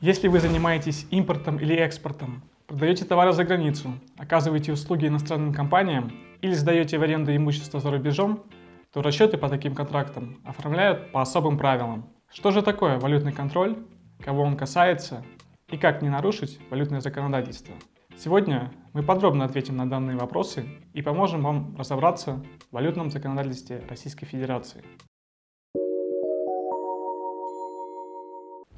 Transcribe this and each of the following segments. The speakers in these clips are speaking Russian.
Если вы занимаетесь импортом или экспортом, продаете товары за границу, оказываете услуги иностранным компаниям или сдаете в аренду имущество за рубежом, то расчеты по таким контрактам оформляют по особым правилам. Что же такое валютный контроль, кого он касается и как не нарушить валютное законодательство? Сегодня мы подробно ответим на данные вопросы и поможем вам разобраться в валютном законодательстве Российской Федерации.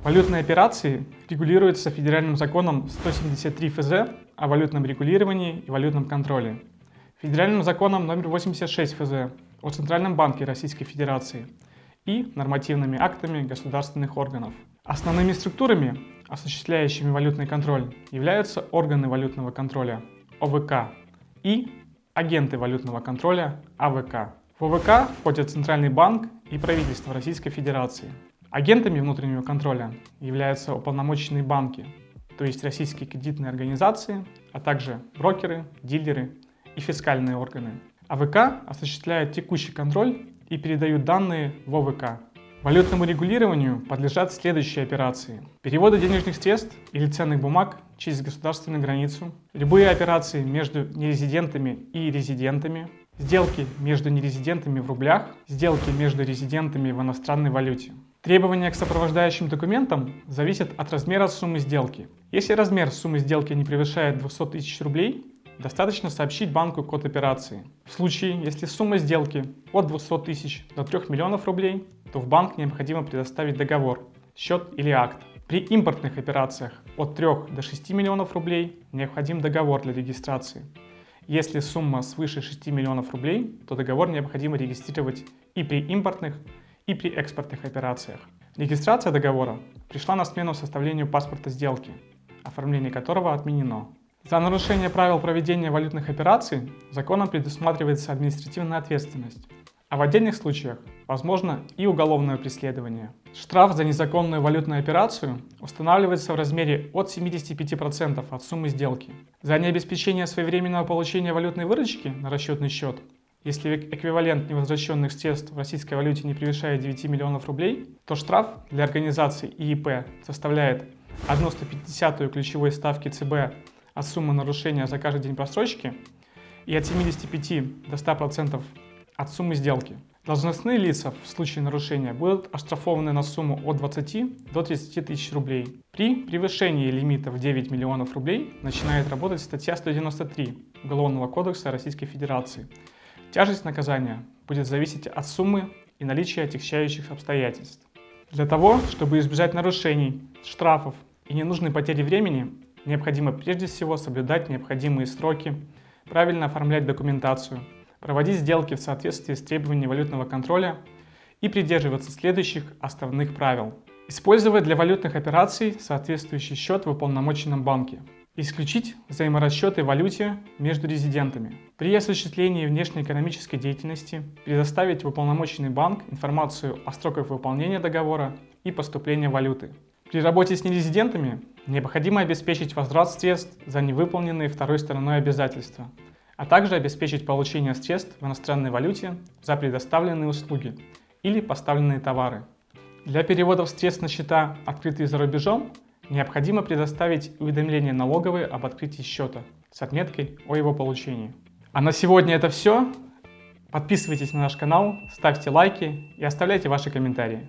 Валютные операции регулируются федеральным законом 173 ФЗ о валютном регулировании и валютном контроле, федеральным законом номер 86 ФЗ о Центральном банке Российской Федерации и нормативными актами государственных органов. Основными структурами, осуществляющими валютный контроль, являются органы валютного контроля ОВК и агенты валютного контроля АВК. В ОВК входят Центральный банк и правительство Российской Федерации. Агентами внутреннего контроля являются уполномоченные банки, то есть российские кредитные организации, а также брокеры, дилеры и фискальные органы. АВК осуществляет текущий контроль и передают данные в ОВК. Валютному регулированию подлежат следующие операции. Переводы денежных средств или ценных бумаг через государственную границу, любые операции между нерезидентами и резидентами, сделки между нерезидентами в рублях, сделки между резидентами в иностранной валюте. Требования к сопровождающим документам зависят от размера суммы сделки. Если размер суммы сделки не превышает 200 тысяч рублей, достаточно сообщить банку код операции. В случае, если сумма сделки от 200 тысяч до 3 миллионов рублей, то в банк необходимо предоставить договор, счет или акт. При импортных операциях от 3 до 6 миллионов рублей необходим договор для регистрации. Если сумма свыше 6 миллионов рублей, то договор необходимо регистрировать и при импортных, и при экспортных операциях. Регистрация договора пришла на смену составлению паспорта сделки, оформление которого отменено. За нарушение правил проведения валютных операций законом предусматривается административная ответственность, а в отдельных случаях возможно и уголовное преследование. Штраф за незаконную валютную операцию устанавливается в размере от 75% от суммы сделки. За необеспечение своевременного получения валютной выручки на расчетный счет если эквивалент невозвращенных средств в российской валюте не превышает 9 миллионов рублей, то штраф для организации ИИП составляет 1,150 ключевой ставки ЦБ от суммы нарушения за каждый день просрочки и от 75 до 100% от суммы сделки. Должностные лица в случае нарушения будут оштрафованы на сумму от 20 до 30 тысяч рублей. При превышении лимита в 9 миллионов рублей начинает работать статья 193 Уголовного кодекса Российской Федерации – Тяжесть наказания будет зависеть от суммы и наличия отягчающих обстоятельств. Для того, чтобы избежать нарушений, штрафов и ненужной потери времени, необходимо прежде всего соблюдать необходимые сроки, правильно оформлять документацию, проводить сделки в соответствии с требованиями валютного контроля и придерживаться следующих основных правил. Использовать для валютных операций соответствующий счет в уполномоченном банке – Исключить взаиморасчеты в валюте между резидентами. При осуществлении внешнеэкономической деятельности предоставить в уполномоченный банк информацию о сроках выполнения договора и поступления валюты. При работе с нерезидентами необходимо обеспечить возврат средств за невыполненные второй стороной обязательства, а также обеспечить получение средств в иностранной валюте за предоставленные услуги или поставленные товары. Для переводов средств на счета, открытые за рубежом, необходимо предоставить уведомление налоговой об открытии счета с отметкой о его получении. А на сегодня это все. Подписывайтесь на наш канал, ставьте лайки и оставляйте ваши комментарии.